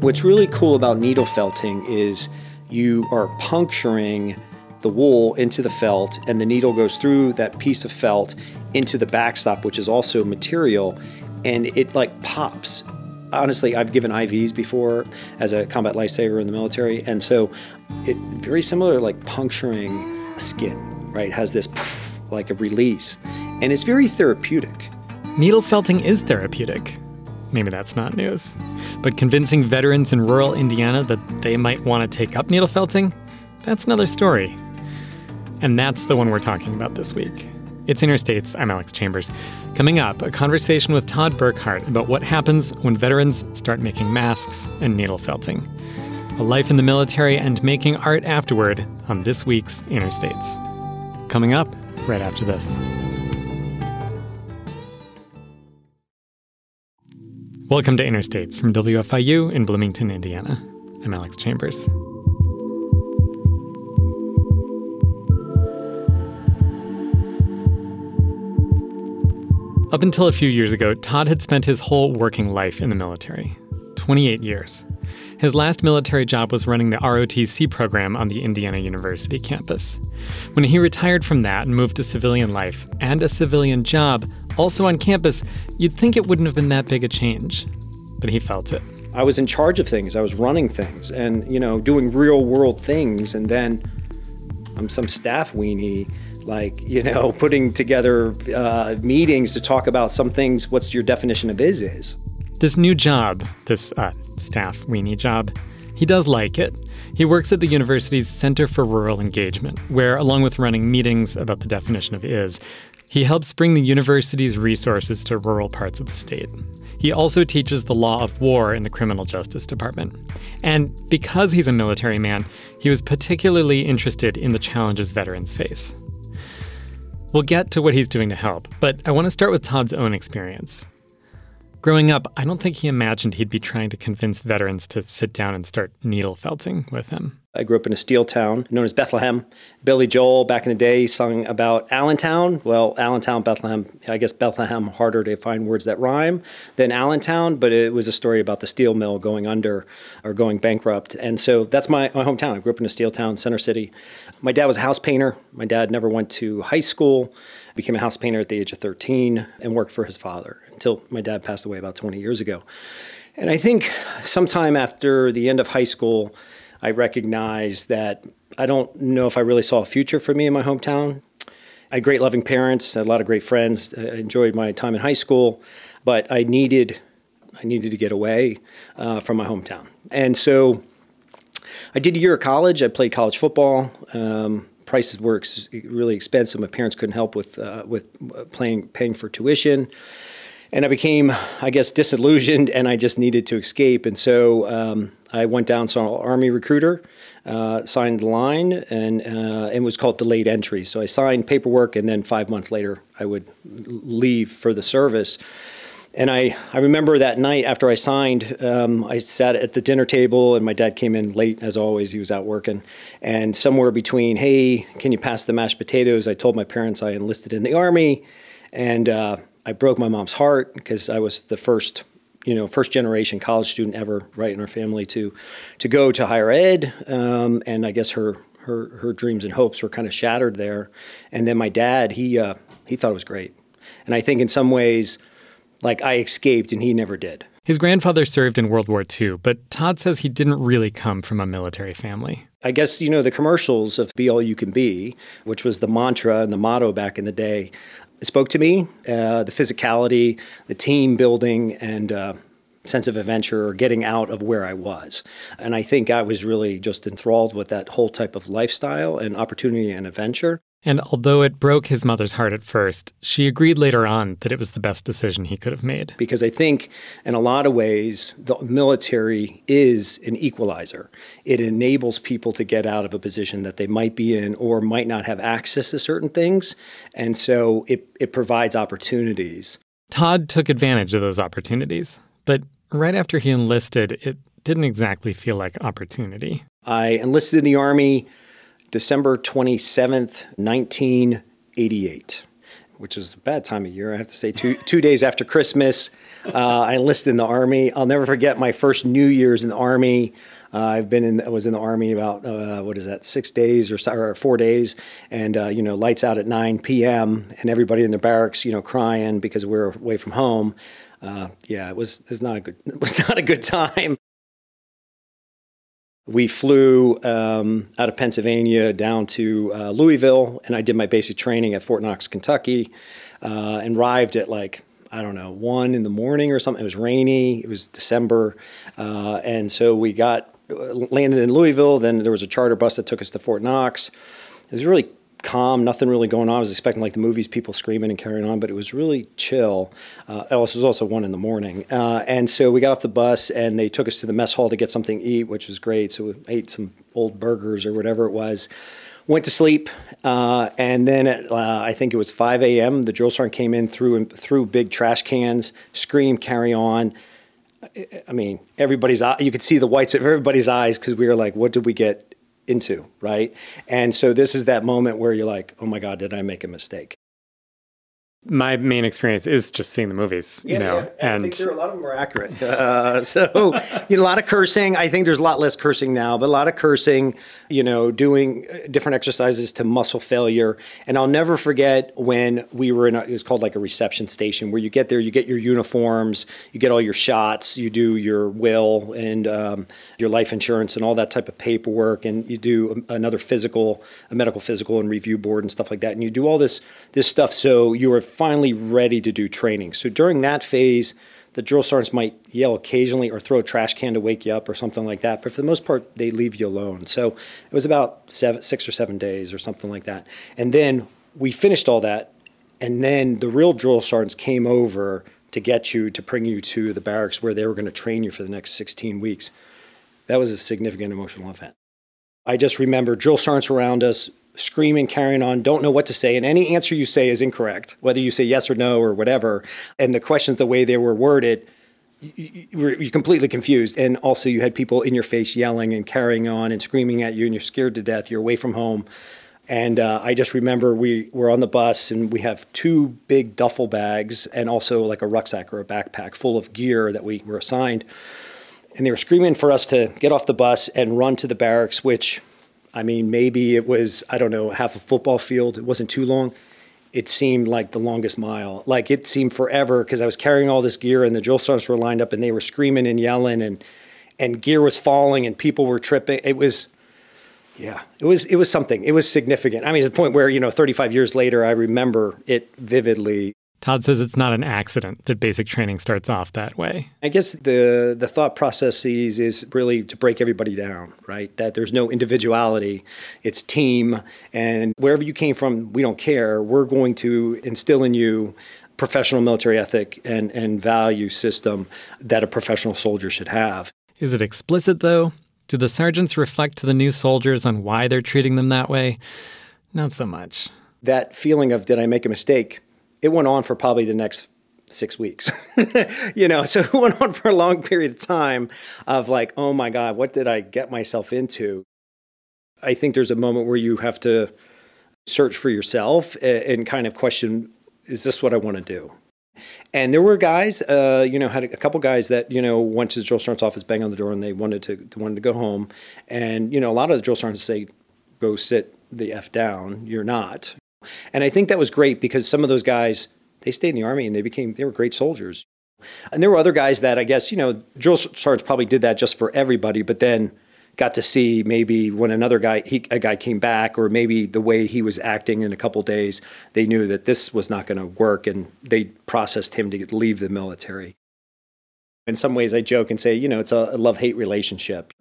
What's really cool about needle felting is you are puncturing the wool into the felt, and the needle goes through that piece of felt into the backstop, which is also material, and it like pops. Honestly, I've given IVs before as a combat lifesaver in the military, and so it very similar like puncturing skin, right? Has this like a release, and it's very therapeutic. Needle felting is therapeutic. Maybe that's not news. But convincing veterans in rural Indiana that they might want to take up needle felting, that's another story. And that's the one we're talking about this week. It's Interstates. I'm Alex Chambers. Coming up, a conversation with Todd Burkhardt about what happens when veterans start making masks and needle felting. A life in the military and making art afterward on this week's Interstates. Coming up right after this. Welcome to Interstates from WFIU in Bloomington, Indiana. I'm Alex Chambers. Up until a few years ago, Todd had spent his whole working life in the military 28 years. His last military job was running the ROTC program on the Indiana University campus. When he retired from that and moved to civilian life and a civilian job, also on campus, you'd think it wouldn't have been that big a change. But he felt it. I was in charge of things, I was running things and, you know, doing real world things, and then I'm some staff weenie like you know putting together uh, meetings to talk about some things what's your definition of is is this new job this uh, staff weenie job he does like it. He works at the university's center for rural engagement where along with running meetings about the definition of is he helps bring the university's resources to rural parts of the state. He also teaches the law of war in the criminal justice department. And because he's a military man he was particularly interested in the challenges veterans face. We'll get to what he's doing to help, but I want to start with Todd's own experience. Growing up, I don't think he imagined he'd be trying to convince veterans to sit down and start needle felting with him. I grew up in a steel town known as Bethlehem. Billy Joel, back in the day, sung about Allentown. Well, Allentown, Bethlehem, I guess Bethlehem, harder to find words that rhyme than Allentown, but it was a story about the steel mill going under or going bankrupt. And so that's my, my hometown. I grew up in a steel town, Center City. My dad was a house painter. My dad never went to high school, became a house painter at the age of 13, and worked for his father until my dad passed away about 20 years ago. And I think sometime after the end of high school, I recognized that I don't know if I really saw a future for me in my hometown. I had great loving parents, a lot of great friends. I enjoyed my time in high school, but I needed I needed to get away uh, from my hometown. And so I did a year of college. I played college football. Um, prices were ex- really expensive. My parents couldn't help with uh, with uh, playing paying for tuition, and I became, I guess, disillusioned, and I just needed to escape. And so um, I went down saw an Army recruiter, uh, signed the line, and uh, it was called delayed entry. So I signed paperwork, and then five months later, I would leave for the service. And I, I remember that night after I signed, um, I sat at the dinner table and my dad came in late, as always. He was out working. And somewhere between, hey, can you pass the mashed potatoes? I told my parents I enlisted in the Army. And uh, I broke my mom's heart because I was the first, you know, first generation college student ever, right, in our family to, to go to higher ed. Um, and I guess her, her, her dreams and hopes were kind of shattered there. And then my dad, he, uh, he thought it was great. And I think in some ways, like I escaped and he never did. His grandfather served in World War II, but Todd says he didn't really come from a military family. I guess, you know, the commercials of Be All You Can Be, which was the mantra and the motto back in the day, spoke to me. Uh, the physicality, the team building, and uh, sense of adventure or getting out of where I was. And I think I was really just enthralled with that whole type of lifestyle and opportunity and adventure. And although it broke his mother's heart at first, she agreed later on that it was the best decision he could have made. Because I think, in a lot of ways, the military is an equalizer. It enables people to get out of a position that they might be in or might not have access to certain things. And so it, it provides opportunities. Todd took advantage of those opportunities. But right after he enlisted, it didn't exactly feel like opportunity. I enlisted in the Army December 27th, 1988. which is a bad time of year. I have to say, two two days after Christmas, uh, I enlisted in the army. I'll never forget my first New Year's in the army. Uh, I've been in, I was in the army about uh, what is that, six days or, or four days, and uh, you know, lights out at 9 p.m. and everybody in the barracks, you know, crying because we are away from home. Uh, yeah, it was it was not a good it was not a good time. We flew um, out of Pennsylvania down to uh, Louisville, and I did my basic training at Fort Knox, Kentucky, uh, and arrived at like I don't know one in the morning or something. It was rainy. It was December, uh, and so we got landed in Louisville. Then there was a charter bus that took us to Fort Knox. It was really calm, nothing really going on. I was expecting like the movies, people screaming and carrying on, but it was really chill. Uh, it was also one in the morning, uh, and so we got off the bus and they took us to the mess hall to get something to eat, which was great. So we ate some old burgers or whatever it was. Went to sleep, uh, and then at, uh, I think it was 5 a.m. The drill sergeant came in through through big trash cans, screamed, "Carry on!" I mean, everybody's you could see the whites of everybody's eyes because we were like, "What did we get into, right? And so this is that moment where you're like, oh my God, did I make a mistake? My main experience is just seeing the movies, you yeah, know, yeah. and there, are a lot of them are accurate. Uh, so, you know, a lot of cursing. I think there's a lot less cursing now, but a lot of cursing, you know, doing uh, different exercises to muscle failure. And I'll never forget when we were in, a, it was called like a reception station where you get there, you get your uniforms, you get all your shots, you do your will and um, your life insurance and all that type of paperwork. And you do another physical, a medical physical and review board and stuff like that. And you do all this, this stuff. So you are finally ready to do training. So during that phase, the drill sergeants might yell occasionally or throw a trash can to wake you up or something like that. But for the most part, they leave you alone. So it was about seven, six or seven days or something like that. And then we finished all that. And then the real drill sergeants came over to get you, to bring you to the barracks where they were going to train you for the next 16 weeks. That was a significant emotional event. I just remember drill sergeants around us, screaming, carrying on, don't know what to say. And any answer you say is incorrect, whether you say yes or no or whatever. And the questions, the way they were worded, you, you're completely confused. And also, you had people in your face yelling and carrying on and screaming at you, and you're scared to death. You're away from home. And uh, I just remember we were on the bus and we have two big duffel bags and also like a rucksack or a backpack full of gear that we were assigned. And they were screaming for us to get off the bus and run to the barracks, which I mean, maybe it was, I don't know, half a football field. It wasn't too long. It seemed like the longest mile. Like it seemed forever because I was carrying all this gear and the drill sergeants were lined up and they were screaming and yelling and and gear was falling and people were tripping. It was yeah, it was it was something. It was significant. I mean, to the point where, you know, 35 years later I remember it vividly. Todd says it's not an accident that basic training starts off that way. I guess the the thought processes is really to break everybody down, right? That there's no individuality, it's team, and wherever you came from, we don't care. We're going to instill in you professional military ethic and, and value system that a professional soldier should have. Is it explicit though? Do the sergeants reflect to the new soldiers on why they're treating them that way? Not so much. That feeling of did I make a mistake? It went on for probably the next six weeks. you know, so it went on for a long period of time of like, oh my God, what did I get myself into? I think there's a moment where you have to search for yourself and, kind of question, is this what I want to do? And there were guys, uh, you know, had a couple guys that you know went to the drill sergeant's office, bang on the door, and they wanted to wanted to go home. And you know, a lot of the drill sergeants say, "Go sit the f down. You're not. And I think that was great because some of those guys, they stayed in the army and they became they were great soldiers. And there were other guys that I guess, you know, drill sergeants probably did that just for everybody, but then got to see maybe when another guy he, a guy came back or maybe the way he was acting in a couple days, they knew that this was not going to work and they processed him to leave the military. In some ways, I joke and say, you know, it's a love hate relationship.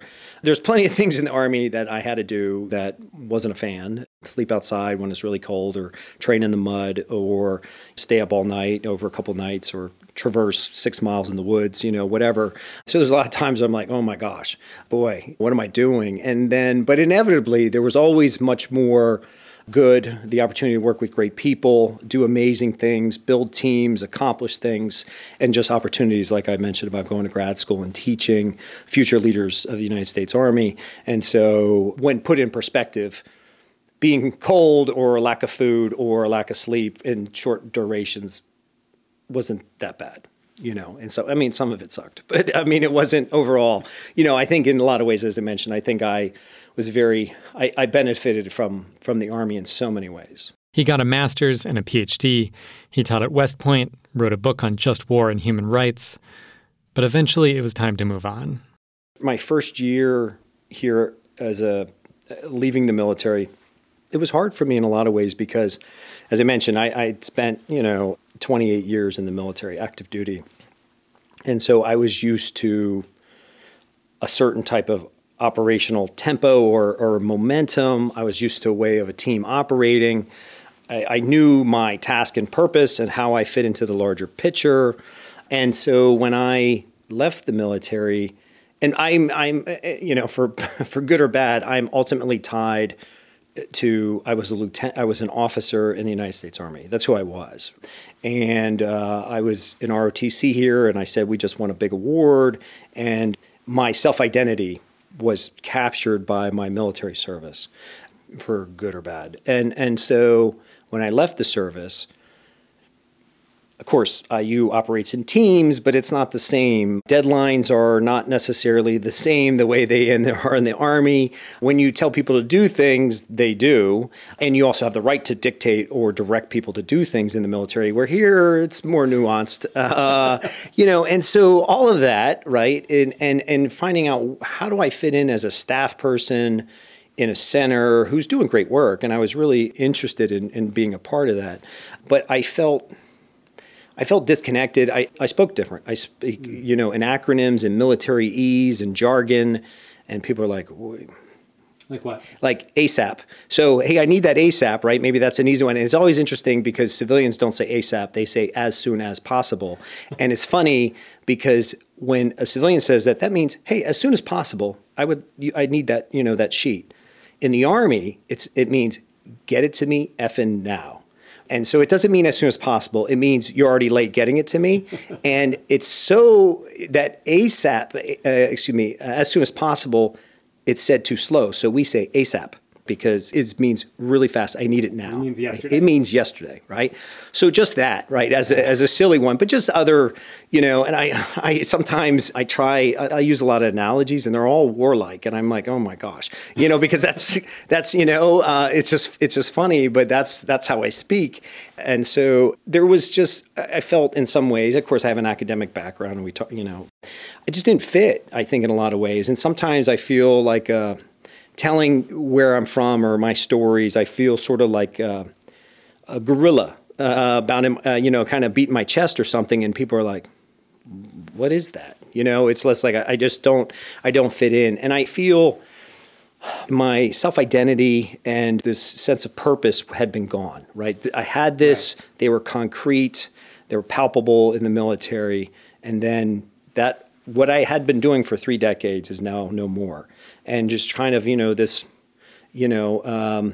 There's plenty of things in the Army that I had to do that wasn't a fan. Sleep outside when it's really cold, or train in the mud, or stay up all night over a couple nights, or traverse six miles in the woods, you know, whatever. So there's a lot of times I'm like, oh my gosh, boy, what am I doing? And then, but inevitably, there was always much more good, the opportunity to work with great people, do amazing things, build teams, accomplish things, and just opportunities like I mentioned about going to grad school and teaching future leaders of the United States Army. And so, when put in perspective, being cold or lack of food or lack of sleep in short durations wasn't that bad you know and so i mean some of it sucked but i mean it wasn't overall you know i think in a lot of ways as i mentioned i think i was very i, I benefited from from the army in so many ways. He got a master's and a phd he taught at west point wrote a book on just war and human rights but eventually it was time to move on. My first year here as a leaving the military it was hard for me in a lot of ways because as i mentioned i i spent you know 28 years in the military, active duty. And so I was used to a certain type of operational tempo or, or momentum. I was used to a way of a team operating. I, I knew my task and purpose and how I fit into the larger picture. And so when I left the military, and I'm, I'm, you know, for for good or bad, I'm ultimately tied to I was a lieutenant. I was an officer in the United States Army. That's who I was, and uh, I was in ROTC here, and I said we just won a big award, and my self identity was captured by my military service, for good or bad, and and so when I left the service, of course, IU operates in teams, but it's not the same. Deadlines are not necessarily the same the way they are in the Army. When you tell people to do things, they do. And you also have the right to dictate or direct people to do things in the military, where here it's more nuanced. Uh, you know, and so all of that, right? And, and, and finding out how do I fit in as a staff person in a center who's doing great work. And I was really interested in, in being a part of that. But I felt I felt disconnected. I, I spoke different. I speak, mm. you know, in acronyms and military ease and jargon, and people are like, like what? Like ASAP. So, hey, I need that ASAP, right? Maybe that's an easy one. And it's always interesting because civilians don't say ASAP, they say as soon as possible. and it's funny because when a civilian says that, that means, hey, as soon as possible, I would, I need that, you know, that sheet. In the Army, it's, it means get it to me effing now and so it doesn't mean as soon as possible. It means you're already late getting it to me. and it's so that ASAP, uh, excuse me, uh, as soon as possible, it's said too slow. So we say ASAP because it means really fast. I need it now. It means yesterday. It means yesterday, right? So just that, right? As a, as a silly one, but just other, you know. And I, I sometimes I try. I, I use a lot of analogies, and they're all warlike, and I'm like, oh my gosh, you know, because that's that's you know, uh, it's just it's just funny, but that's that's how I speak. And so there was just I felt in some ways. Of course, I have an academic background, and we talk, you know, I just didn't fit. I think in a lot of ways, and sometimes I feel like. Uh, telling where I'm from or my stories, I feel sort of like uh, a gorilla uh, about him, uh, you know, kind of beating my chest or something, and people are like, "What is that?" You know, it's less like I, I just don't, I don't fit in, and I feel my self identity and this sense of purpose had been gone. Right, I had this; right. they were concrete, they were palpable in the military, and then that what I had been doing for three decades is now no more. And just kind of you know this you know um,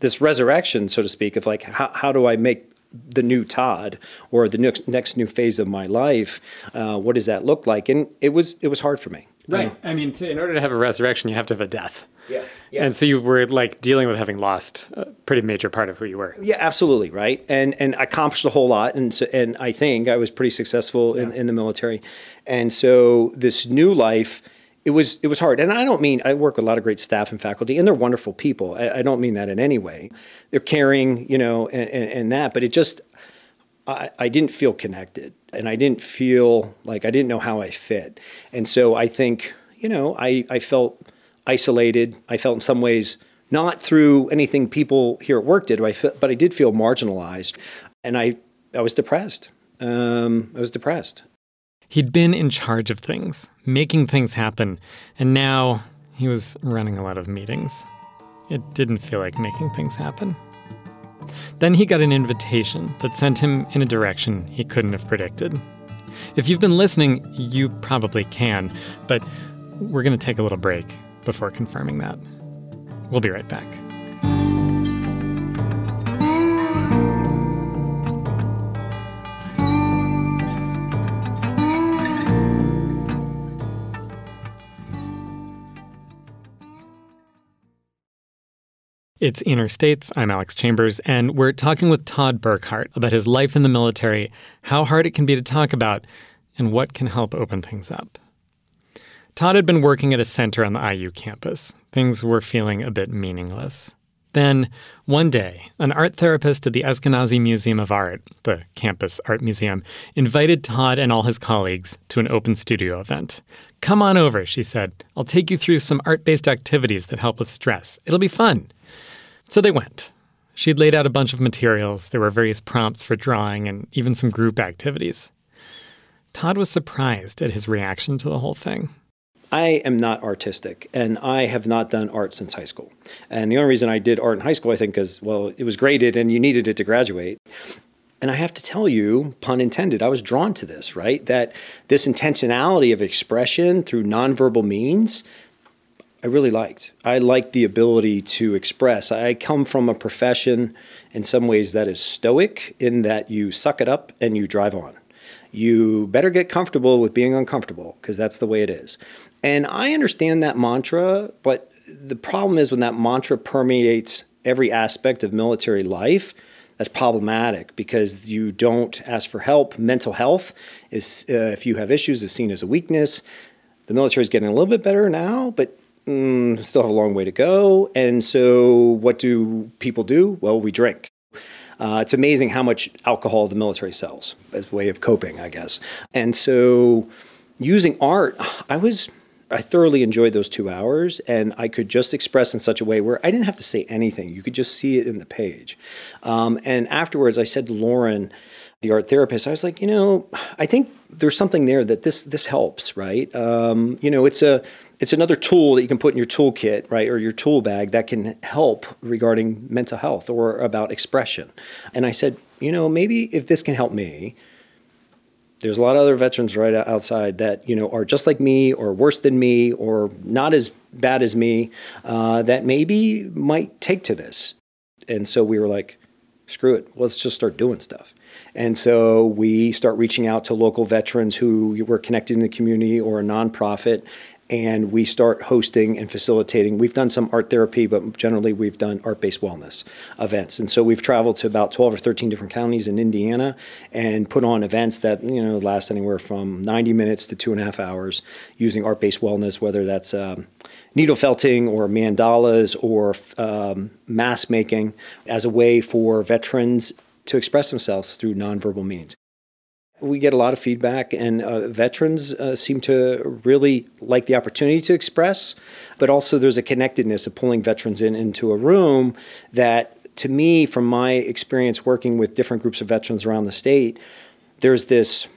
this resurrection so to speak of like how, how do i make the new todd or the next, next new phase of my life uh, what does that look like? And it was it was hard for me. Right. Uh, i mean to, in order to have a resurrection you have to have a death yeah, yeah. And so you were like dealing with having lost a pretty major part of who you were. Yeah, absolutely, right. And and I accomplished a whole lot, and so, and I think I was pretty successful in, yeah. in the military, and so this new life it was it was hard and i don't mean i work with a lot of great staff and faculty and they're wonderful people i, I don't mean that in any way they're caring you know and, and, and that but it just I, I didn't feel connected and i didn't feel like i didn't know how i fit and so i think you know i, I felt isolated i felt in some ways not through anything people here at work did but I, but I did feel marginalized and i i was depressed um, i was depressed He'd been in charge of things, making things happen, and now he was running a lot of meetings. It didn't feel like making things happen. Then he got an invitation that sent him in a direction he couldn't have predicted. If you've been listening, you probably can, but we're going to take a little break before confirming that. We'll be right back. It's Interstates. I'm Alex Chambers, and we're talking with Todd Burkhardt about his life in the military, how hard it can be to talk about, and what can help open things up. Todd had been working at a center on the IU campus. Things were feeling a bit meaningless. Then, one day, an art therapist at the Eskenazi Museum of Art, the campus art museum, invited Todd and all his colleagues to an open studio event. Come on over, she said. I'll take you through some art based activities that help with stress. It'll be fun. So they went. She'd laid out a bunch of materials. There were various prompts for drawing and even some group activities. Todd was surprised at his reaction to the whole thing. I am not artistic, and I have not done art since high school. And the only reason I did art in high school, I think, is well, it was graded and you needed it to graduate. And I have to tell you, pun intended, I was drawn to this, right? That this intentionality of expression through nonverbal means I really liked. I liked the ability to express. I come from a profession in some ways that is stoic, in that you suck it up and you drive on. You better get comfortable with being uncomfortable because that's the way it is. And I understand that mantra, but the problem is when that mantra permeates every aspect of military life, that's problematic because you don't ask for help. Mental health is, uh, if you have issues, is seen as a weakness. The military is getting a little bit better now, but mm, still have a long way to go. And so, what do people do? Well, we drink. Uh, it's amazing how much alcohol the military sells as a way of coping, I guess. And so, using art, I was. I thoroughly enjoyed those two hours, and I could just express in such a way where I didn't have to say anything. You could just see it in the page. Um, and afterwards, I said to Lauren, the art therapist, I was like, you know, I think there's something there that this this helps, right? Um, you know, it's a it's another tool that you can put in your toolkit, right, or your tool bag that can help regarding mental health or about expression. And I said, you know, maybe if this can help me, there's a lot of other veterans right outside that you know are just like me or worse than me or not as bad as me uh, that maybe might take to this. And so we were like screw it. Let's just start doing stuff. And so we start reaching out to local veterans who were connected in the community or a nonprofit and we start hosting and facilitating. We've done some art therapy, but generally we've done art based wellness events. And so we've traveled to about 12 or 13 different counties in Indiana and put on events that, you know, last anywhere from 90 minutes to two and a half hours using art based wellness, whether that's um, needle felting or mandalas or um, mask making as a way for veterans to express themselves through nonverbal means we get a lot of feedback, and uh, veterans uh, seem to really like the opportunity to express, but also there's a connectedness of pulling veterans in into a room that, to me, from my experience working with different groups of veterans around the state, there's this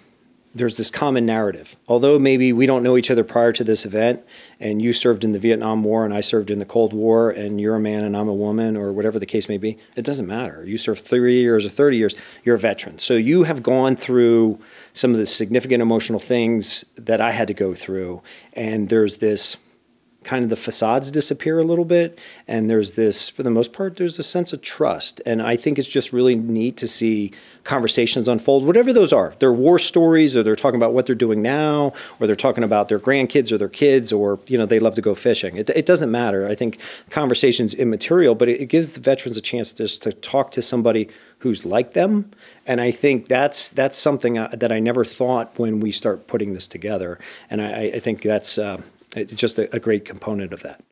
there's this common narrative. Although maybe we don't know each other prior to this event, and you served in the Vietnam War and I served in the Cold War, and you're a man and I'm a woman, or whatever the case may be, it doesn't matter. You served three years or 30 years, you're a veteran. So you have gone through some of the significant emotional things that I had to go through, and there's this kind of the facades disappear a little bit and there's this for the most part there's a sense of trust. And i think it's just really neat to see conversations unfold whatever those are. They're war stories or they're talking about what they're doing now or they're talking about their grandkids or their kids or you know they love to go fishing. It, it doesn't matter. I think conversations immaterial but it, it gives the veterans a chance just to talk to somebody who's like them. And i think that's that's something uh, that i never thought when we start putting this together. And i, I think that's uh, it's just a, a great component of that.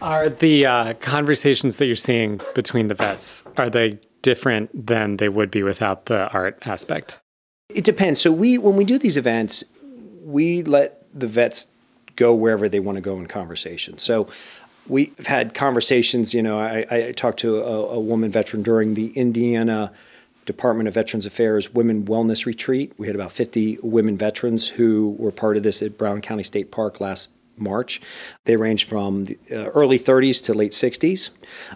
Are the uh, conversations that you're seeing between the vets are they different than they would be without the art aspect? It depends. So we when we do these events, we let the vets go wherever they want to go in conversation. So we've had conversations. You know, I, I talked to a, a woman veteran during the Indiana Department of Veterans Affairs Women Wellness Retreat. We had about 50 women veterans who were part of this at Brown County State Park last March. They range from the uh, early 30s to late 60s.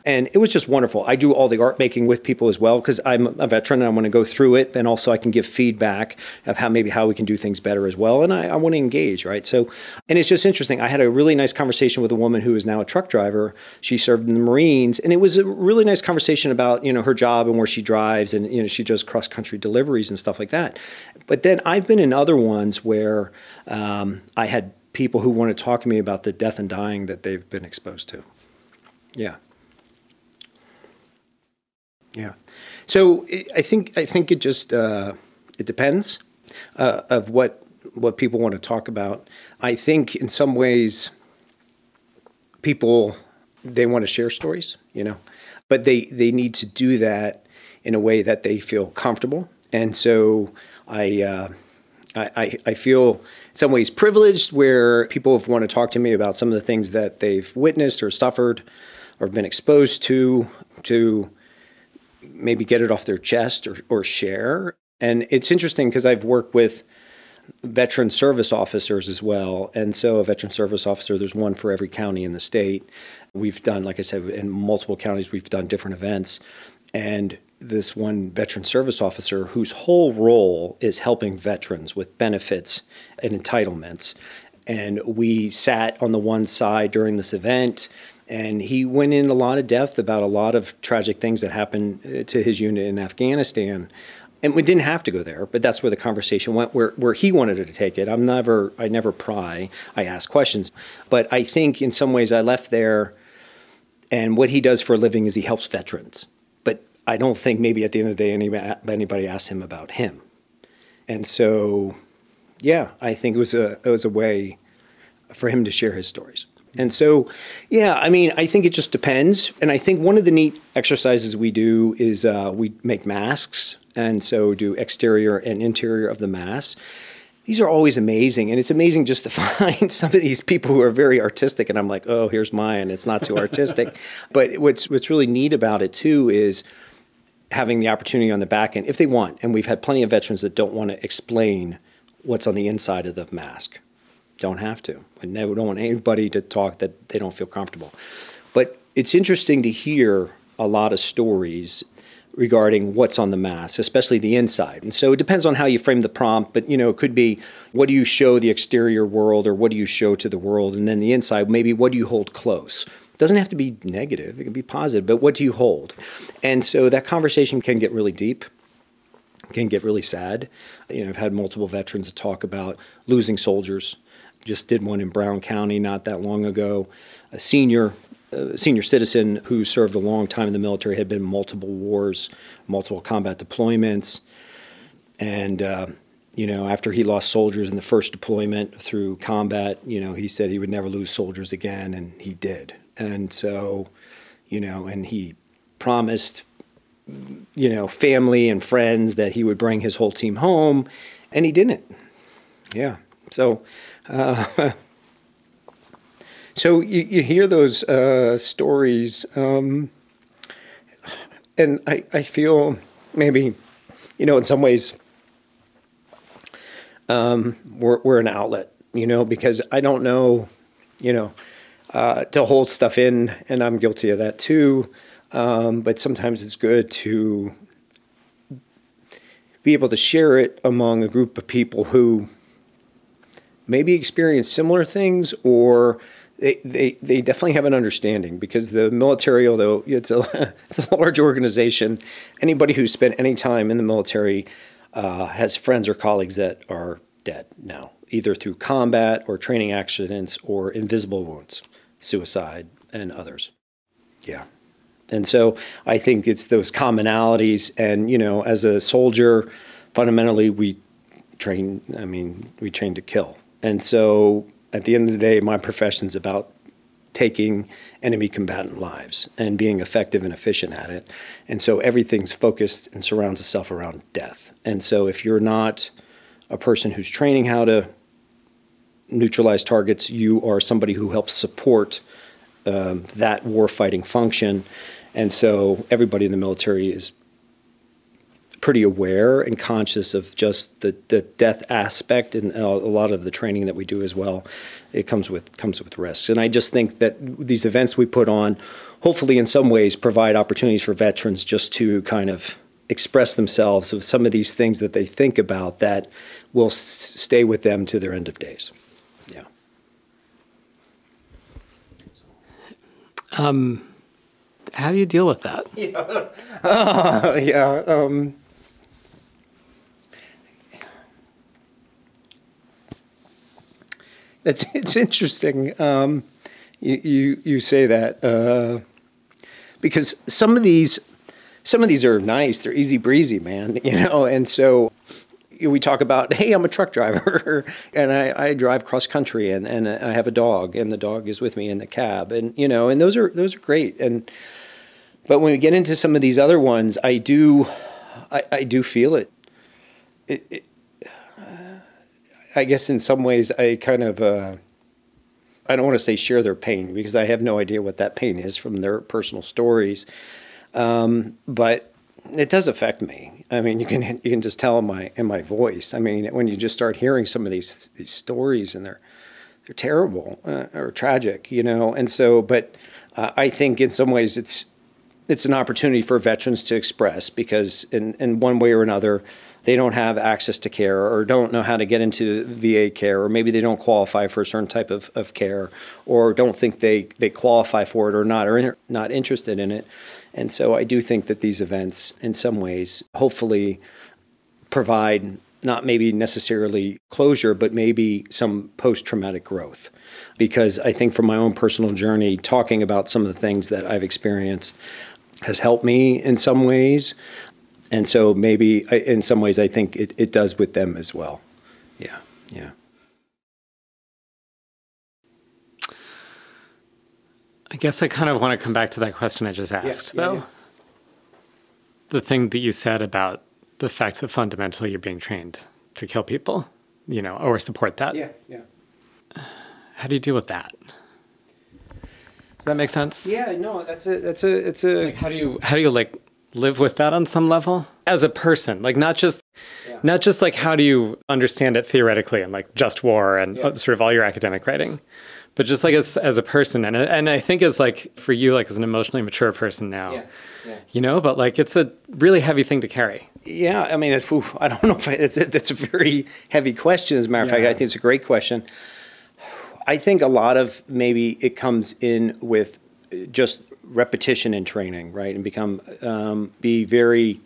And it was just wonderful. I do all the art making with people as well because I'm a veteran and I want to go through it. And also I can give feedback of how maybe how we can do things better as well. And I, I want to engage, right? So, and it's just interesting. I had a really nice conversation with a woman who is now a truck driver. She served in the Marines. And it was a really nice conversation about, you know, her job and where she drives. And, you know, she does cross country deliveries and stuff like that. But then I've been in other ones where um, I had people who want to talk to me about the death and dying that they've been exposed to. Yeah. Yeah. So I think I think it just uh, it depends uh, of what what people want to talk about. I think in some ways people they want to share stories, you know, but they they need to do that in a way that they feel comfortable. And so I uh, I, I feel in some ways privileged where people have want to talk to me about some of the things that they've witnessed or suffered or been exposed to to maybe get it off their chest or, or share. And it's interesting because I've worked with veteran service officers as well. And so, a veteran service officer, there's one for every county in the state. We've done, like I said, in multiple counties, we've done different events. And this one veteran service officer whose whole role is helping veterans with benefits and entitlements. And we sat on the one side during this event and he went in a lot of depth about a lot of tragic things that happened uh, to his unit in Afghanistan. And we didn't have to go there, but that's where the conversation went, where, where he wanted to take it. I'm never, I never pry. I ask questions, but I think in some ways I left there, and what he does for a living is he helps veterans. I don't think maybe at the end of the day anybody, anybody asked him about him, and so, yeah, I think it was a it was a way for him to share his stories. And so, yeah, I mean, I think it just depends. And I think one of the neat exercises we do is uh, we make masks, and so do exterior and interior of the mask. These are always amazing, and it's amazing just to find some of these people who are very artistic. And I'm like, oh, here's mine. It's not too artistic, but what's what's really neat about it too is having the opportunity on the back end if they want. And we've had plenty of veterans that don't want to explain what's on the inside of the mask don't have to. We don't want anybody to talk that they don't feel comfortable. But it's interesting to hear a lot of stories regarding what's on the mask, especially the inside. And so it depends on how you frame the prompt, but you know, it could be what do you show the exterior world or what do you show to the world and then the inside maybe what do you hold close. Doesn't have to be negative, it can be positive, but what do you hold? And so that conversation can get really deep can get really sad. You know, I've had multiple veterans talk about losing soldiers, just did one in Brown County not that long ago. A senior uh, senior citizen who served a long time in the military had been in multiple wars, multiple combat deployments, and uh, you know after he lost soldiers in the first deployment through combat, you know he said he would never lose soldiers again, and he did. And so, you know, and he promised, you know, family and friends that he would bring his whole team home, and he didn't. Yeah. So uh, so you, you hear those uh, stories, um, and I, I feel maybe, you know, in some ways, um, we're, we're an outlet, you know, because I don't know, you know, uh, to hold stuff in, and I'm guilty of that too. Um, but sometimes it's good to be able to share it among a group of people who maybe experience similar things or they, they, they definitely have an understanding because the military, although it's a, it's a large organization, anybody who's spent any time in the military uh, has friends or colleagues that are dead now, either through combat or training accidents or invisible wounds, suicide, and others. Yeah. And so I think it's those commonalities. And, you know, as a soldier, fundamentally, we train, I mean, we train to kill. And so at the end of the day, my profession is about taking enemy combatant lives and being effective and efficient at it. And so everything's focused and surrounds itself around death. And so if you're not a person who's training how to neutralize targets, you are somebody who helps support um, that warfighting function. And so everybody in the military is pretty aware and conscious of just the, the death aspect and a lot of the training that we do as well. It comes with comes with risks, and I just think that these events we put on, hopefully in some ways, provide opportunities for veterans just to kind of express themselves of some of these things that they think about that will s- stay with them to their end of days. Yeah. Um, how do you deal with that? Yeah. Uh, yeah. Um, It's it's interesting. Um, you, you you say that uh, because some of these some of these are nice. They're easy breezy, man. You know, and so we talk about, hey, I'm a truck driver and I, I, drive cross country and, and I have a dog and the dog is with me in the cab. And, you know, and those are, those are great. And, but when we get into some of these other ones, I do, I, I do feel it. it, it I guess in some ways I kind of, uh, I don't want to say share their pain because I have no idea what that pain is from their personal stories. Um, but it does affect me. I mean, you can you can just tell in my in my voice. I mean, when you just start hearing some of these these stories and they're they're terrible uh, or tragic, you know. And so, but uh, I think in some ways it's it's an opportunity for veterans to express because in in one way or another they don't have access to care or don't know how to get into VA care or maybe they don't qualify for a certain type of, of care or don't think they, they qualify for it or not or in, not interested in it. And so I do think that these events, in some ways, hopefully provide not maybe necessarily closure, but maybe some post traumatic growth. Because I think from my own personal journey, talking about some of the things that I've experienced has helped me in some ways. And so maybe in some ways, I think it, it does with them as well. Yeah, yeah. I guess I kind of want to come back to that question I just asked, yeah, though. Yeah. The thing that you said about the fact that fundamentally you're being trained to kill people, you know, or support that. Yeah, yeah. How do you deal with that? Does that make sense? Yeah, no, that's a that's a it's a like how do you how do you like live with that on some level as a person like not just yeah. not just like how do you understand it theoretically and like just war and yeah. Uh, sort of all your academic writing but just like as as a person and and I think as like for you like as an emotionally mature person now. Yeah. Yeah. You know, but like it's a really heavy thing to carry. Yeah, I mean, it's, oof, I don't know if I, it's a, it's a very heavy question. As a matter of yeah. fact, I think it's a great question. I think a lot of maybe it comes in with just repetition and training, right, and become um, be very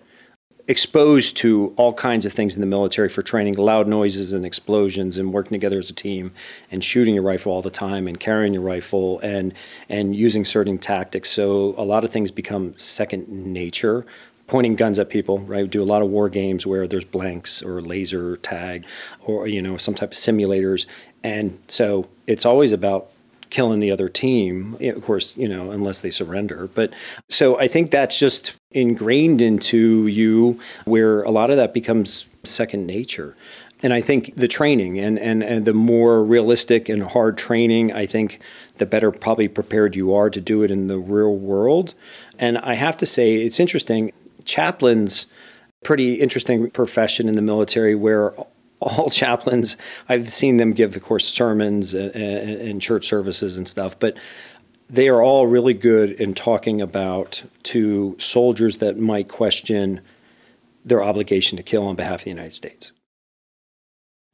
exposed to all kinds of things in the military for training loud noises and explosions and working together as a team and shooting your rifle all the time and carrying your rifle and and using certain tactics. So a lot of things become second nature. Pointing guns at people right? We do a lot of war games where there's blanks or laser tag or you know some type of simulators. And so it's always about killing the other team, of course, you know, unless they surrender. But so I think that's just ingrained into you where a lot of that becomes second nature. And I think the training and, and, and the more realistic and hard training, I think the better probably prepared you are to do it in the real world. And I have to say, it's interesting. Chaplains, pretty interesting profession in the military where all chaplains, I've seen them give, of course, sermons and, and church services and stuff, but they are all really good in talking about to soldiers that might question their obligation to kill on behalf of the United States.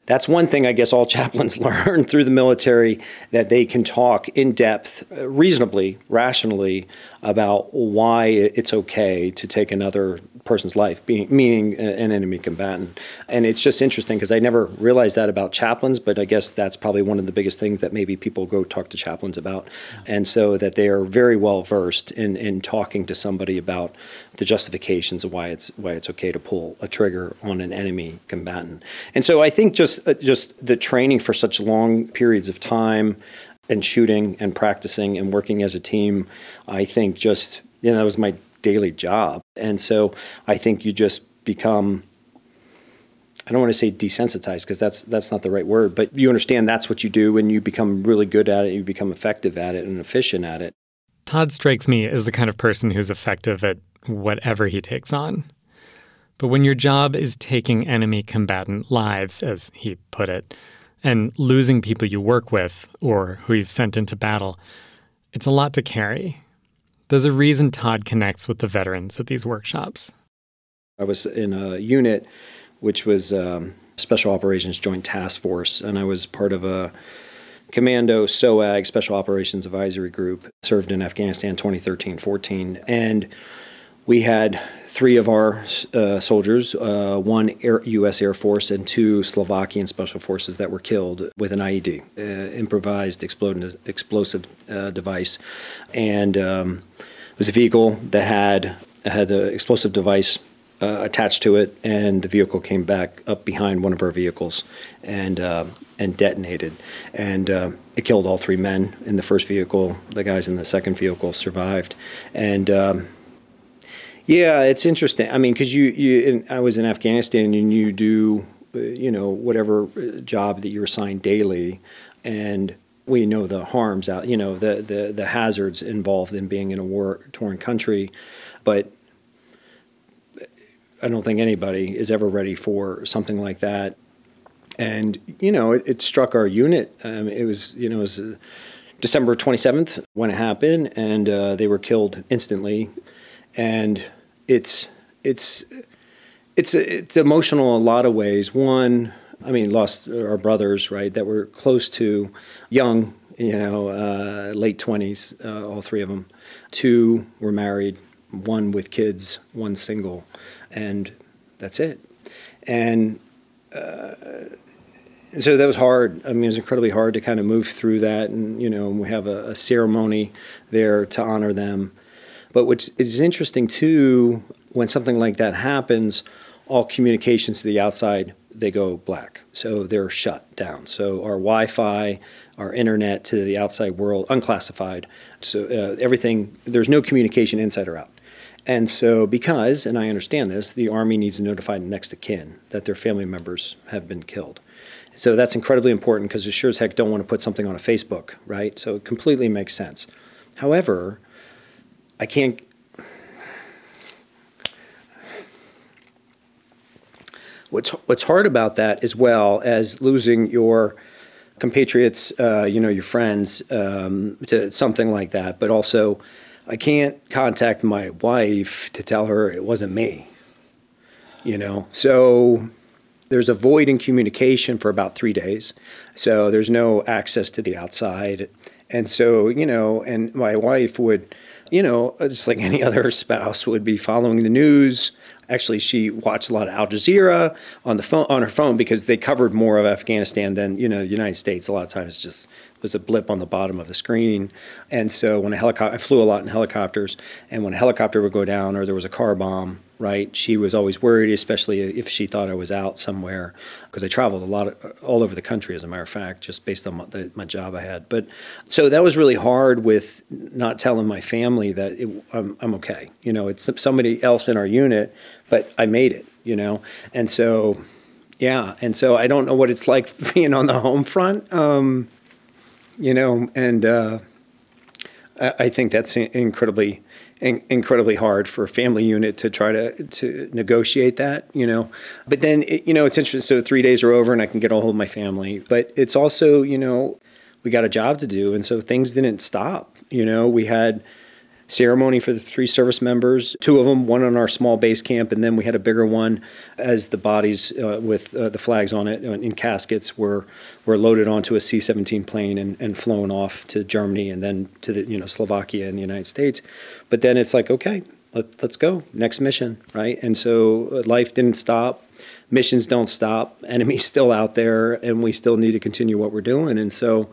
That's one thing I guess all chaplains learn through the military that they can talk in depth, uh, reasonably, rationally about why it's okay to take another person's life, being, meaning an enemy combatant. And it's just interesting because I never realized that about chaplains, but I guess that's probably one of the biggest things that maybe people go talk to chaplains about. And so that they are very well versed in, in talking to somebody about the justifications of why it's why it's okay to pull a trigger on an enemy combatant. And so I think just uh, just the training for such long periods of time and shooting and practicing and working as a team, I think just you know that was my daily job. And so I think you just become I don't want to say desensitized because that's that's not the right word, but you understand that's what you do and you become really good at it, you become effective at it and efficient at it. Todd strikes me as the kind of person who's effective at whatever he takes on. But when your job is taking enemy combatant lives, as he put it, and losing people you work with or who you've sent into battle, it's a lot to carry. There's a reason Todd connects with the veterans at these workshops. I was in a unit which was um, Special Operations Joint Task Force, and I was part of a Commando SOAG Special Operations Advisory Group. Served in Afghanistan 2013 14. And we had three of our uh, soldiers, uh, one Air, U.S. Air Force and two Slovakian Special Forces that were killed with an IED, uh, improvised explosive uh, device. And um, it was a vehicle that had had an explosive device uh, attached to it, and the vehicle came back up behind one of our vehicles and uh, and detonated, and it killed all three men in the first vehicle. The guys in the second vehicle survived, and. Um, yeah, it's interesting. I mean, because you, you, I was in Afghanistan, and you do, uh, you know, whatever uh, job that you're assigned daily, and we know the harms out, you know, the the the hazards involved in being in a war torn country, but I don't think anybody is ever ready for something like that. And you know, it, it struck our unit. Um, it was you know it was uh, December 27th when it happened, and uh, they were killed instantly. And it's it's it's it's emotional in a lot of ways. One, I mean, lost our brothers, right, that were close to young, you know, uh, late 20s, uh, all three of them. Two were married, one with kids, one single and that's it. And uh, so that was hard. I mean, it was incredibly hard to kind of move through that, and you know, we have a, a ceremony there to honor them. But what's is interesting too, when something like that happens, all communications to the outside they go black, so they're shut down. So our Wi-Fi, our internet to the outside world, unclassified. So uh, everything, there's no communication inside or out. And so, because, and I understand this, the Army needs to notify next of kin that their family members have been killed. So that's incredibly important because you sure as heck don't want to put something on a Facebook, right? So it completely makes sense. However, I can't. What's, what's hard about that as well as losing your compatriots, uh, you know, your friends um, to something like that, but also I can't contact my wife to tell her it wasn't me. You know, so there's a void in communication for about three days. So there's no access to the outside. And so, you know, and my wife would, you know, uh, just like any other spouse would be following the news. Actually, she watched a lot of Al Jazeera on the phone on her phone because they covered more of Afghanistan than you know the United States. A lot of times, just was a blip on the bottom of the screen. And so when a helicopter, I flew a lot in helicopters, and when a helicopter would go down or there was a car bomb, right, she was always worried, especially if she thought I was out somewhere, because I traveled a lot of, all over the country, as a matter of fact, just based on my, the, my job I had. But so that was really hard with not telling my family that it, I'm, I'm okay. You know, it's somebody else in our unit, but I made it. You know, and so yeah, and so I don't know what it's like being on the home front. Um, you know, and uh, I think that's incredibly incredibly hard for a family unit to try to to negotiate that, you know. But then, it, you know, it's interesting. So three days are over, and I can get a hold of my family. But it's also, you know, we got a job to do, and so things didn't stop. You know, we had ceremony for the three service members. Two of them, one on our small base camp, and then we had a bigger one as the bodies uh, with uh, the flags on it uh, in caskets were were loaded onto a C-17 plane and, and flown off to Germany and then to the you know Slovakia and the United States. But then it's like okay, let, let's go next mission, right? And so uh, life didn't stop. Missions don't stop. Enemy's still out there, and we still need to continue what we're doing. And so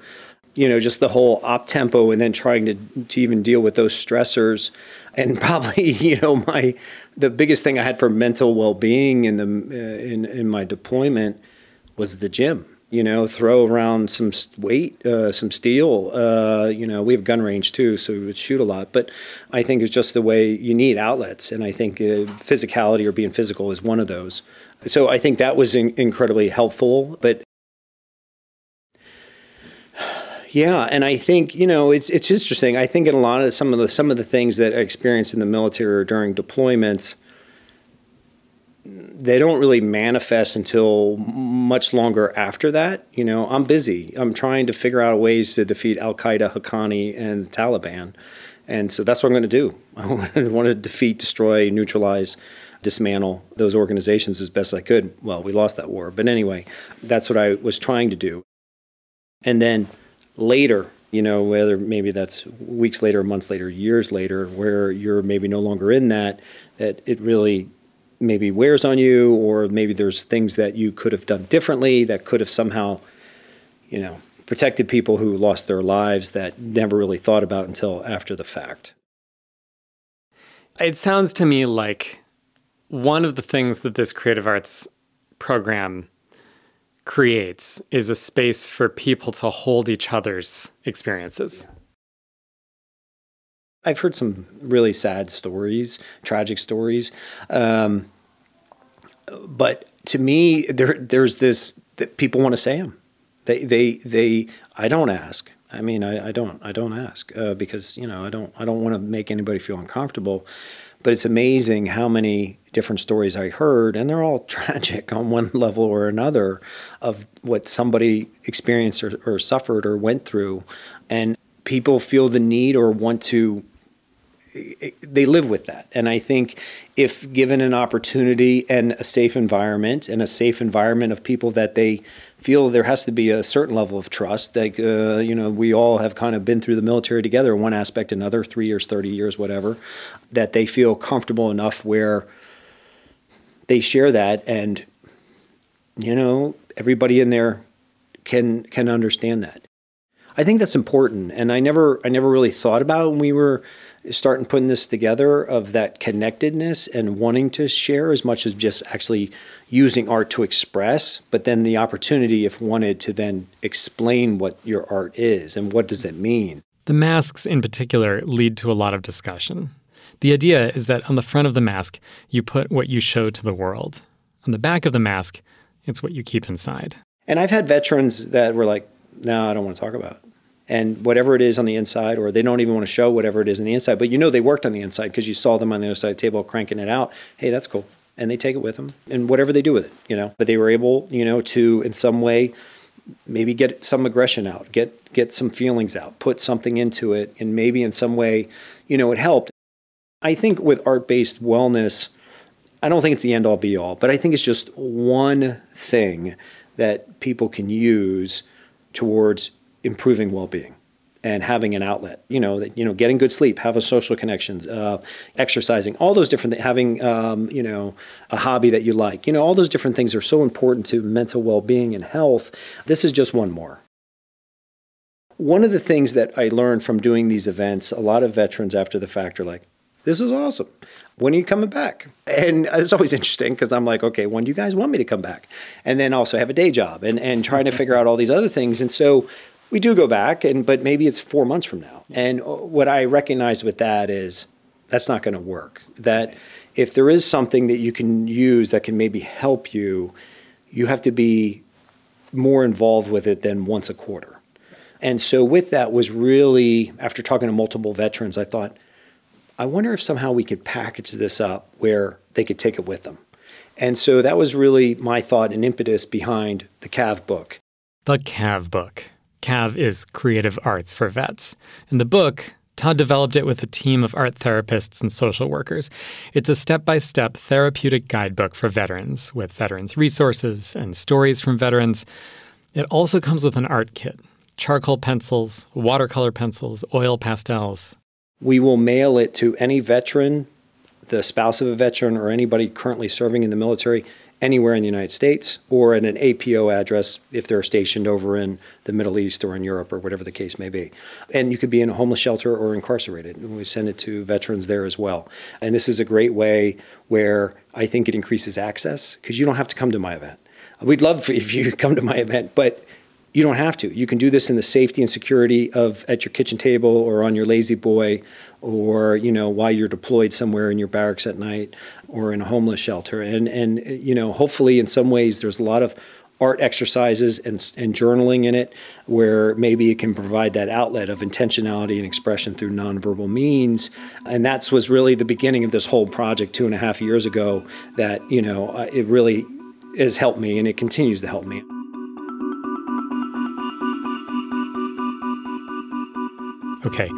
you know, just the whole op tempo and then trying to, to even deal with those stressors. And probably, you know, my the biggest thing I had for mental well being in the uh, in in my deployment was the gym. You know, throw around some weight, uh, some steel. Uh, you know, we have gun range too, so we would shoot a lot. But I think it's just the way you need outlets, and I think uh, physicality or being physical is one of those. So I think that was in- incredibly helpful. But yeah, and I think you know it's it's interesting. I think in a lot of some of the some of the things that I experienced in the military or during deployments, they don't really manifest until much longer after that. You know, I'm busy. I'm trying to figure out ways to defeat Al Qaeda, Haqqani, and Taliban, and so that's what I'm going to do. I want to defeat, destroy, neutralize dismantle those organizations as best I could. Well, we lost that war, but anyway, that's what I was trying to do. And then later, you know, whether maybe that's weeks later, months later, years later, where you're maybe no longer in that, that it really maybe wears on you, or maybe there's things that you could have done differently that could have somehow, you know, protected people who lost their lives that never really thought about until after the fact. It sounds to me like one of the things that this creative arts program creates is a space for people to hold each other's experiences. I've heard some really sad stories, tragic stories. Um, but to me, there, there's this that people want to say them. They, they, they. I don't ask. I mean, I, I don't, I don't ask uh, because you know, I don't, I don't want to make anybody feel uncomfortable. But it's amazing how many different stories I heard, and they're all tragic on one level or another of what somebody experienced or, or suffered or went through, and people feel the need or want to they live with that. And I think if given an opportunity and a safe environment and a safe environment of people that they feel there has to be a certain level of trust, that, uh, you know, we all have kind of been through the military together, one aspect, another, three years, 30 years, whatever, that they feel comfortable enough where they share that and, you know, everybody in there can can understand that. I think that's important, and I never I never really thought about when we were starting putting this together of that connectedness and wanting to share as much as just actually using art to express, but then the opportunity, if wanted, to then explain what your art is and what does it mean. The masks in particular lead to a lot of discussion. The idea is that on the front of the mask, you put what you show to the world. On the back of the mask, it's what you keep inside. And I've had veterans that were like, no, I don't want to talk about it and whatever it is on the inside, or they don't even want to show whatever it is on the inside, but you know they worked on the inside because you saw them on the other side the table cranking it out. Hey, that's cool. And they take it with them and whatever they do with it, you know. But they were able, you know, to in some way maybe get some aggression out, get get some feelings out, put something into it, and maybe in some way, you know, it helped. I think with art-based wellness, I don't think it's the end all be all, but I think it's just one thing that people can use towards improving well-being and having an outlet you know that you know getting good sleep have having social connections uh, exercising all those different things having um, you know a hobby that you like you know all those different things are so important to mental well-being and health. This is just one more. One of the things that i learned from doing these events a lot of veterans after the fact are like this is awesome when are you coming back? And it's always interesting because I'm like, okay, when do you guys want me to come back? And then also have a day job and, and trying to figure out all these other things. And so we do go back, and but maybe it's four months from now. And uh, what I recognize with that is that's not going to work. That if there is something that you can use that can maybe help you, you have to be more involved with it than once a quarter. And so with that was really after talking to multiple veterans, I thought, I wonder if somehow we could package this up where they could take it with them. And so that was really my thought and impetus behind the CAV book. The CAV book. CAV is Creative Arts for Vets. In the book, Todd developed it with a team of art therapists and social workers. It's a step by step therapeutic guidebook for veterans with veterans' resources and stories from veterans. It also comes with an art kit charcoal pencils, watercolor pencils, oil pastels. We will mail it to any veteran, the spouse of a veteran, or anybody currently serving in the military anywhere in the United States or at an APO address if they're stationed over in the Middle East or in Europe or whatever the case may be. And you could be in a homeless shelter or incarcerated. And we send it to veterans there as well. And this is a great way where I think it increases access because you don't have to come to my event. We'd love if you come to my event, but you don't have to. You can do this in the safety and security of at your kitchen table or on your lazy boy or you know while you're deployed somewhere in your barracks at night or in a homeless shelter. And and you know hopefully in some ways there's a lot of art exercises and, and journaling in it where maybe it can provide that outlet of intentionality and expression through nonverbal means. And that was really the beginning of this whole project two and a half years ago that you know uh, it really has helped me and it continues to help me Okay,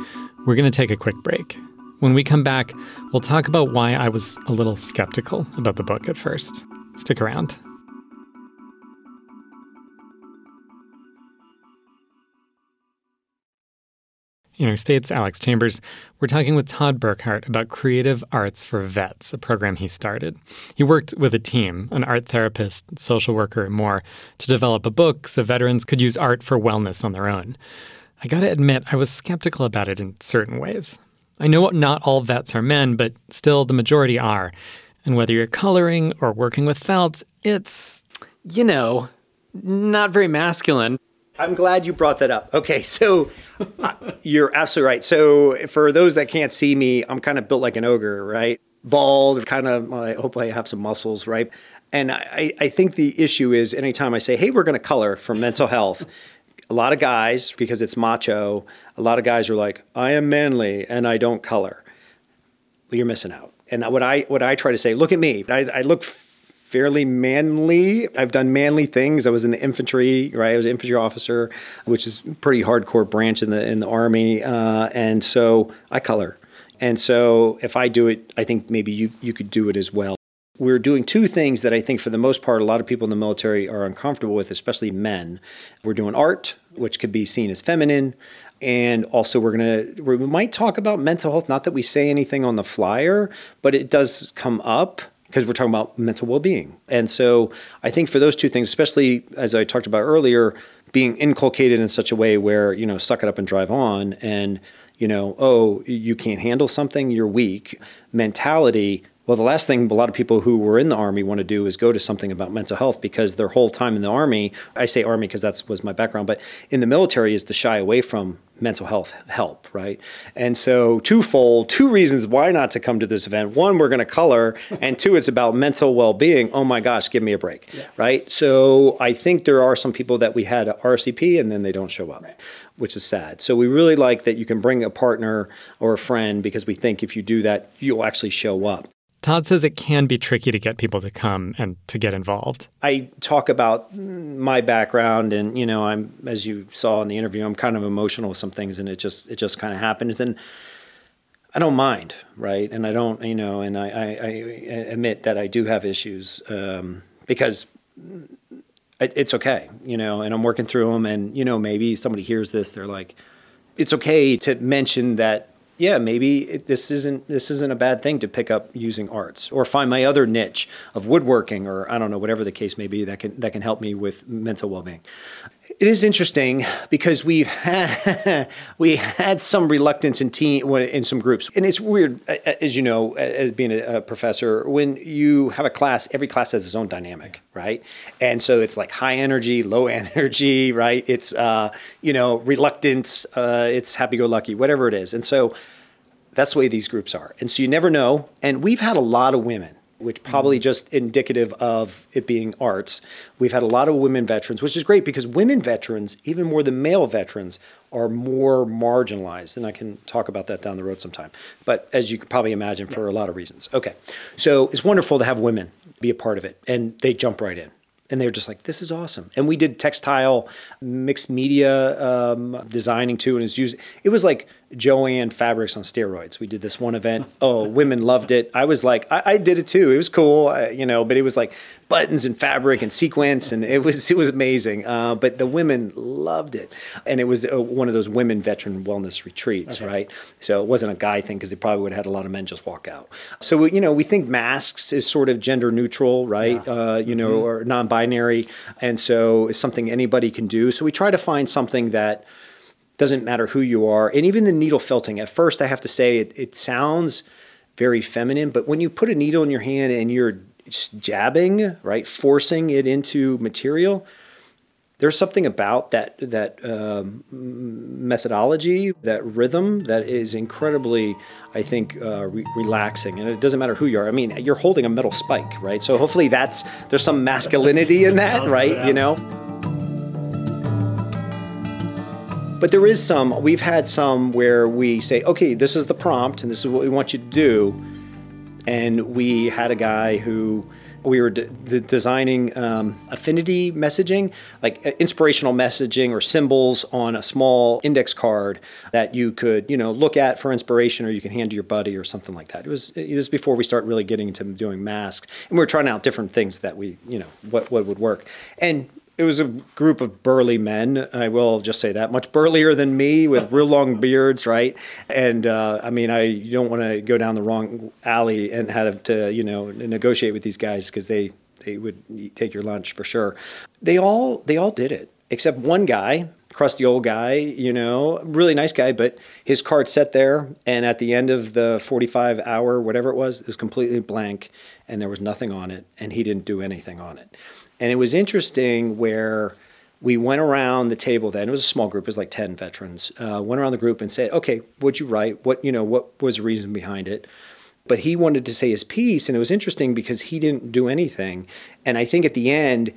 we're going to take a quick break. When we come back, we'll talk about why I was a little skeptical about the book at first. Stick around. Interstate's Alex Chambers. We're talking with Todd Burkhardt about Creative Arts for Vets, a program he started. He worked with a team, an art therapist, social worker, and more, to develop a book so veterans could use art for wellness on their own. I gotta admit, I was skeptical about it in certain ways. I know not all vets are men, but still the majority are. And whether you're coloring or working with felts, it's, you know, not very masculine. I'm glad you brought that up. Okay, so uh, you're absolutely right. So for those that can't see me, I'm kind of built like an ogre, right? Bald, kind of. I hope I have some muscles, right? And I, I think the issue is anytime I say, "Hey, we're going to color for mental health," a lot of guys, because it's macho, a lot of guys are like, "I am manly and I don't color." Well, you're missing out. And what I what I try to say, look at me. I, I look fairly manly. I've done manly things. I was in the infantry, right? I was an infantry officer, which is pretty hardcore branch in the in the army, uh, and so I color. And so if I do it, I think maybe you you could do it as well. We're doing two things that I think, for the most part, a lot of people in the military are uncomfortable with, especially men. We're doing art, which could be seen as feminine and also we're going to we might talk about mental health not that we say anything on the flyer but it does come up because we're talking about mental well-being. And so I think for those two things, especially as I talked about earlier, being inculcated in such a way where, you know, suck it up and drive on and, you know, oh, you can't handle something, you're weak mentality well, the last thing a lot of people who were in the army want to do is go to something about mental health because their whole time in the army, I say army because that was my background, but in the military is to shy away from mental health help, right? And so, twofold, two reasons why not to come to this event. One, we're going to color, and two, it's about mental well being. Oh my gosh, give me a break, yeah. right? So, I think there are some people that we had at RSVP and then they don't show up. Right. Which is sad. So we really like that you can bring a partner or a friend because we think if you do that, you'll actually show up. Todd says it can be tricky to get people to come and to get involved. I talk about my background and you know I'm as you saw in the interview I'm kind of emotional with some things and it just it just kind of happens and I don't mind right and I don't you know and I, I, I admit that I do have issues um, because it's okay you know and I'm working through them and you know maybe somebody hears this they're like it's okay to mention that yeah, maybe it, this isn't this isn't a bad thing to pick up using arts or find my other niche of woodworking or I don't know whatever the case may be that can that can help me with mental well-being. It is interesting because we've had we had some reluctance in teen in some groups, and it's weird as you know as being a, professor when you have a class. Every class has its own dynamic, right? And so it's like high energy, low energy, right? It's uh, you know reluctance, uh, it's happy-go-lucky, whatever it is, and so that's the way these groups are. And so you never know. And we've had a lot of women which probably mm-hmm. just indicative of it being arts. We've had a lot of women veterans, which is great because women veterans, even more than male veterans, are more marginalized. And I can talk about that down the road sometime. But as you could probably imagine, for a lot of reasons. Okay. So it's wonderful to have women be a part of it, and they jump right in and they're just like, "This is awesome." And we did textile, mixed media um, designing too, and it's used. It was like Jo-Ann Fabrics on steroids. We did this one event. Oh, women loved it. I was like, I, I did it too. It was cool, I, you know. But it was like buttons and fabric and sequence, and it was it was amazing. Uh, but the women loved it, and it was uh, one of those women veteran wellness retreats, okay. right? So it wasn't a guy thing because they probably would have had a lot of men just walk out. So you know, we think masks is sort of gender neutral, right? Yeah. Uh, you know, mm-hmm. or non-binary, and so it's something anybody can do. So we try to find something that doesn't matter who you are. And even the needle felting, at first, I have to say, it, it sounds very feminine, but when you put a needle in your hand and you're just jabbing, right, forcing it into material, there's something about that that um, methodology, that rhythm, that is incredibly, I think, uh, re- relaxing. And it doesn't matter who you are. I mean, you're holding a metal spike, right? So hopefully that's there's some masculinity in that, right? You know. But there is some, we've had some where we say, okay, this is the prompt and this is what we want you to do. And we had a guy who we were designing um, affinity messaging, like uh, inspirational messaging or symbols on a small index card that you could, you know, look at for inspiration, or you can hand to your buddy or something like that. It was this was before we start really getting into doing masks, and we were trying out different things that we, you know, what what would work. And it was a group of burly men. I will just say that much burlier than me with real long beards, right? And uh, I mean, I don't want to go down the wrong alley and have to, you know, negotiate with these guys because they they would take your lunch for sure. They all they all did it except one guy crusty old guy, you know, really nice guy, but his card sat there. And at the end of the 45 hour, whatever it was, it was completely blank and there was nothing on it. And he didn't do anything on it. And it was interesting where we went around the table then. It was a small group. It was like 10 veterans. Uh, went around the group and said, okay, what'd you write? What, you know, what was the reason behind it? But he wanted to say his piece. And it was interesting because he didn't do anything. And I think at the end,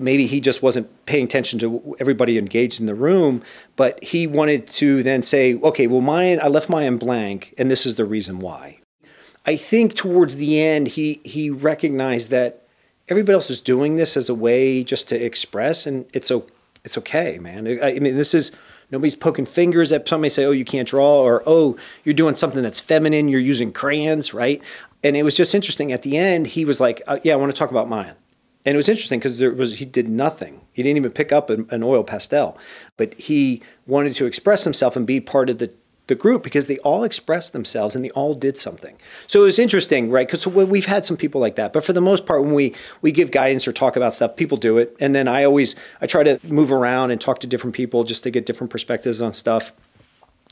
maybe he just wasn't paying attention to everybody engaged in the room, but he wanted to then say, okay, well, mine, I left mine blank, and this is the reason why. I think towards the end, he, he recognized that everybody else is doing this as a way just to express, and it's, it's okay, man. I, mean, this is, nobody's poking fingers at somebody say, oh, you can't draw, or oh, you're doing something that's feminine, you're using crayons, right? And it was just interesting. At the end, he was like, uh, yeah, I want to talk about mine and it was interesting because there was he did nothing. He didn't even pick up an, an, oil pastel, but he wanted to express himself and be part of the the group because they all expressed themselves and they all did something. So it was interesting, right? Because we've had some people like that, but for the most part, when we we give guidance or talk about stuff, people do it, and then I always I try to move around and talk to different people just to get different perspectives on stuff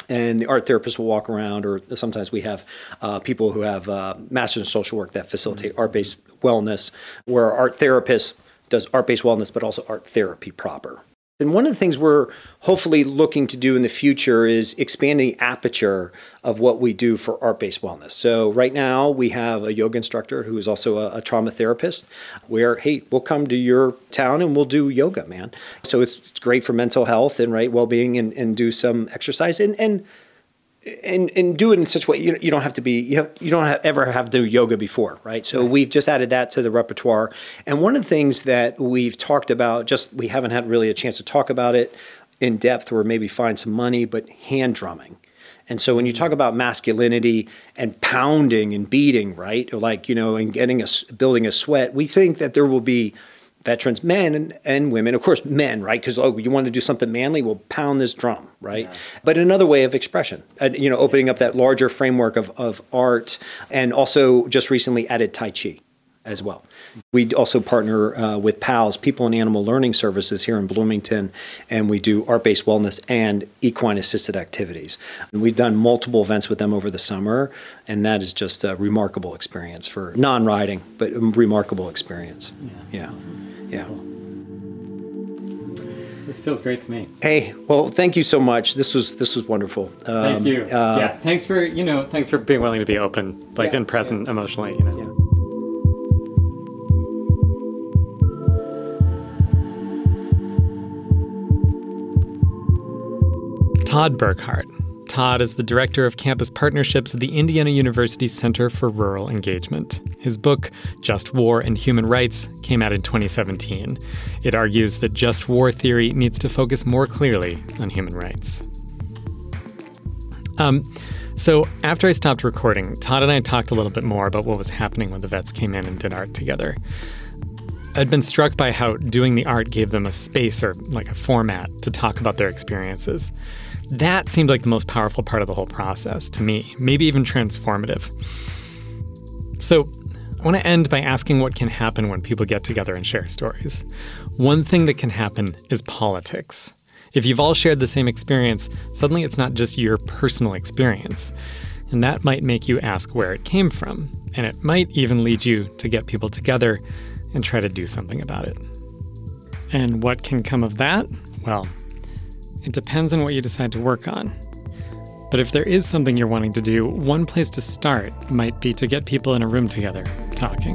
and the art therapist will walk around, or sometimes we have uh, people who have uh, masters in social work that facilitate mm-hmm. art-based wellness, where art therapist does art-based wellness, but also art therapy proper. And one of the things we're hopefully looking to do in the future is expand the aperture of what we do for art based wellness. So, right now, we have a yoga instructor who is also a, a, trauma therapist, where, hey, we'll come to your town and we'll do yoga, man. So, it's, it's great for mental health and right well being and, and do some exercise. And, and and and do it in such a way you, you don't have to be you have, you don't have, ever have to do yoga before right? So right. we've just added that to the repertoire. And one of the things that we've talked about just we haven't had really a chance to talk about it in depth or maybe find some money but hand drumming. And so when you mm. talk about masculinity and pounding and beating right? Or like you know and getting a building a sweat we think that there will be veterans, men and, and women, of course, men, right? Because oh, you want to do something manly, well, pound this drum, right? Yeah. But another way of expression, uh, you know, opening up that larger framework of, of art, and also just recently added Tai Chi as well. We also partner uh, with PALS, People and Animal Learning Services here in Bloomington, and we do art based wellness and equine assisted activities. And we've done multiple events with them over the summer, and that is just a remarkable experience for non riding, but a remarkable experience. Yeah. yeah. Awesome. Yeah. This feels great to me. Hey, well, thank you so much. This was this was wonderful. Um, thank you. Uh, yeah, thanks for you know thanks for being willing to be open, like yeah, and present yeah. emotionally. You know. Yeah. Todd Burkhardt Todd is the director of campus partnerships at the Indiana University Center for Rural Engagement. His book, Just War and Human Rights, came out in 2017. It argues that just war theory needs to focus more clearly on human rights. Um, so, after I stopped recording, Todd and I talked a little bit more about what was happening when the vets came in and did art together. I'd been struck by how doing the art gave them a space or like a format to talk about their experiences. That seemed like the most powerful part of the whole process to me, maybe even transformative. So, I want to end by asking what can happen when people get together and share stories. One thing that can happen is politics. If you've all shared the same experience, suddenly it's not just your personal experience. And that might make you ask where it came from. And it might even lead you to get people together and try to do something about it. And what can come of that? Well, it depends on what you decide to work on. But if there is something you're wanting to do, one place to start might be to get people in a room together, talking.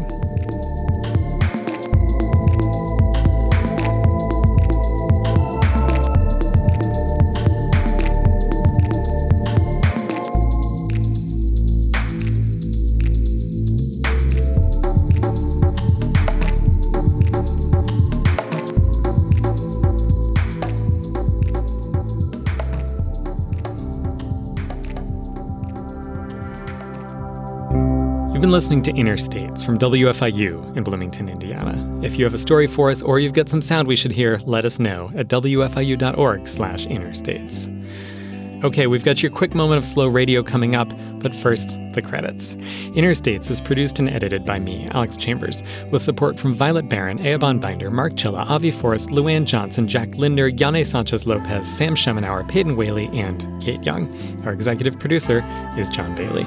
Listening to Interstates from WFIU in Bloomington, Indiana. If you have a story for us or you've got some sound we should hear, let us know at wfiu.org/interstates. Okay, we've got your quick moment of slow radio coming up, but first, the credits. Interstates is produced and edited by me, Alex Chambers, with support from Violet Barron, Eoban Binder, Mark Chilla, Avi Forrest, Luann Johnson, Jack Linder, Yane Sanchez Lopez, Sam Schemenauer, Peyton Whaley, and Kate Young. Our executive producer is John Bailey.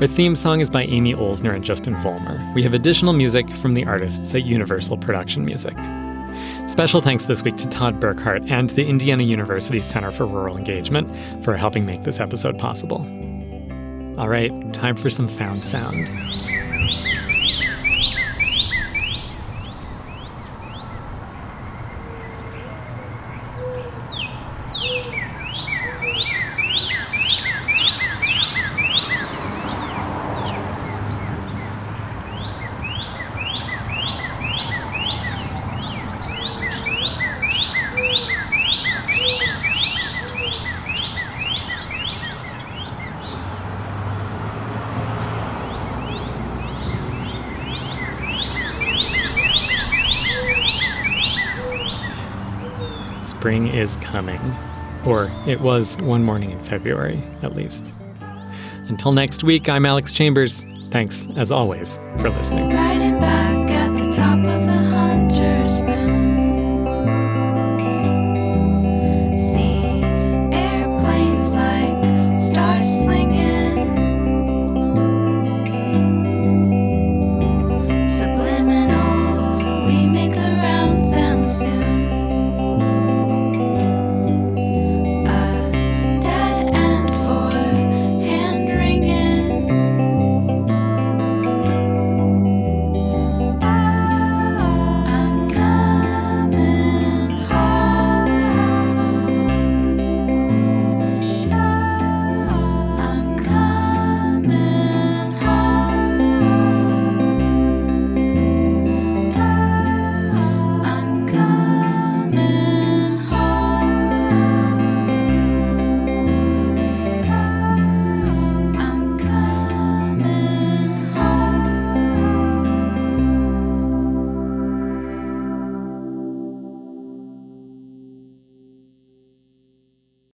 Our theme song is by Amy Olsner and Justin Vollmer. We have additional music from the artists at Universal Production Music. Special thanks this week to Todd Burkhardt and the Indiana University Center for Rural Engagement for helping make this episode possible. All right, time for some found sound. Spring is coming. Or it was one morning in February, at least. Until next week, I'm Alex Chambers. Thanks, as always, for listening.